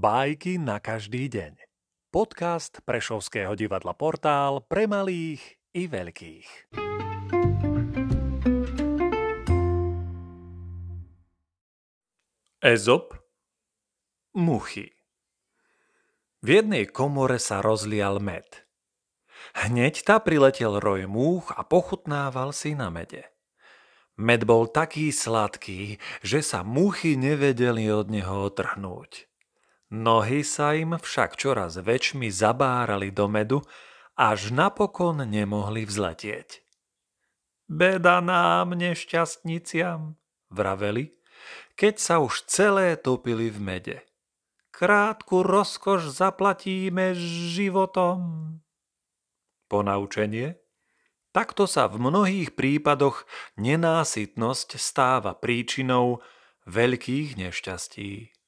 Bajky na každý deň. Podcast Prešovského divadla Portál pre malých i veľkých. Ezop Muchy V jednej komore sa rozlial med. Hneď ta priletel roj múch a pochutnával si na mede. Med bol taký sladký, že sa muchy nevedeli od neho otrhnúť. Nohy sa im však čoraz väčšmi zabárali do medu, až napokon nemohli vzletieť. Beda nám, nešťastniciam, vraveli, keď sa už celé topili v mede. Krátku rozkoš zaplatíme životom. Ponaučenie? Takto sa v mnohých prípadoch nenásytnosť stáva príčinou veľkých nešťastí.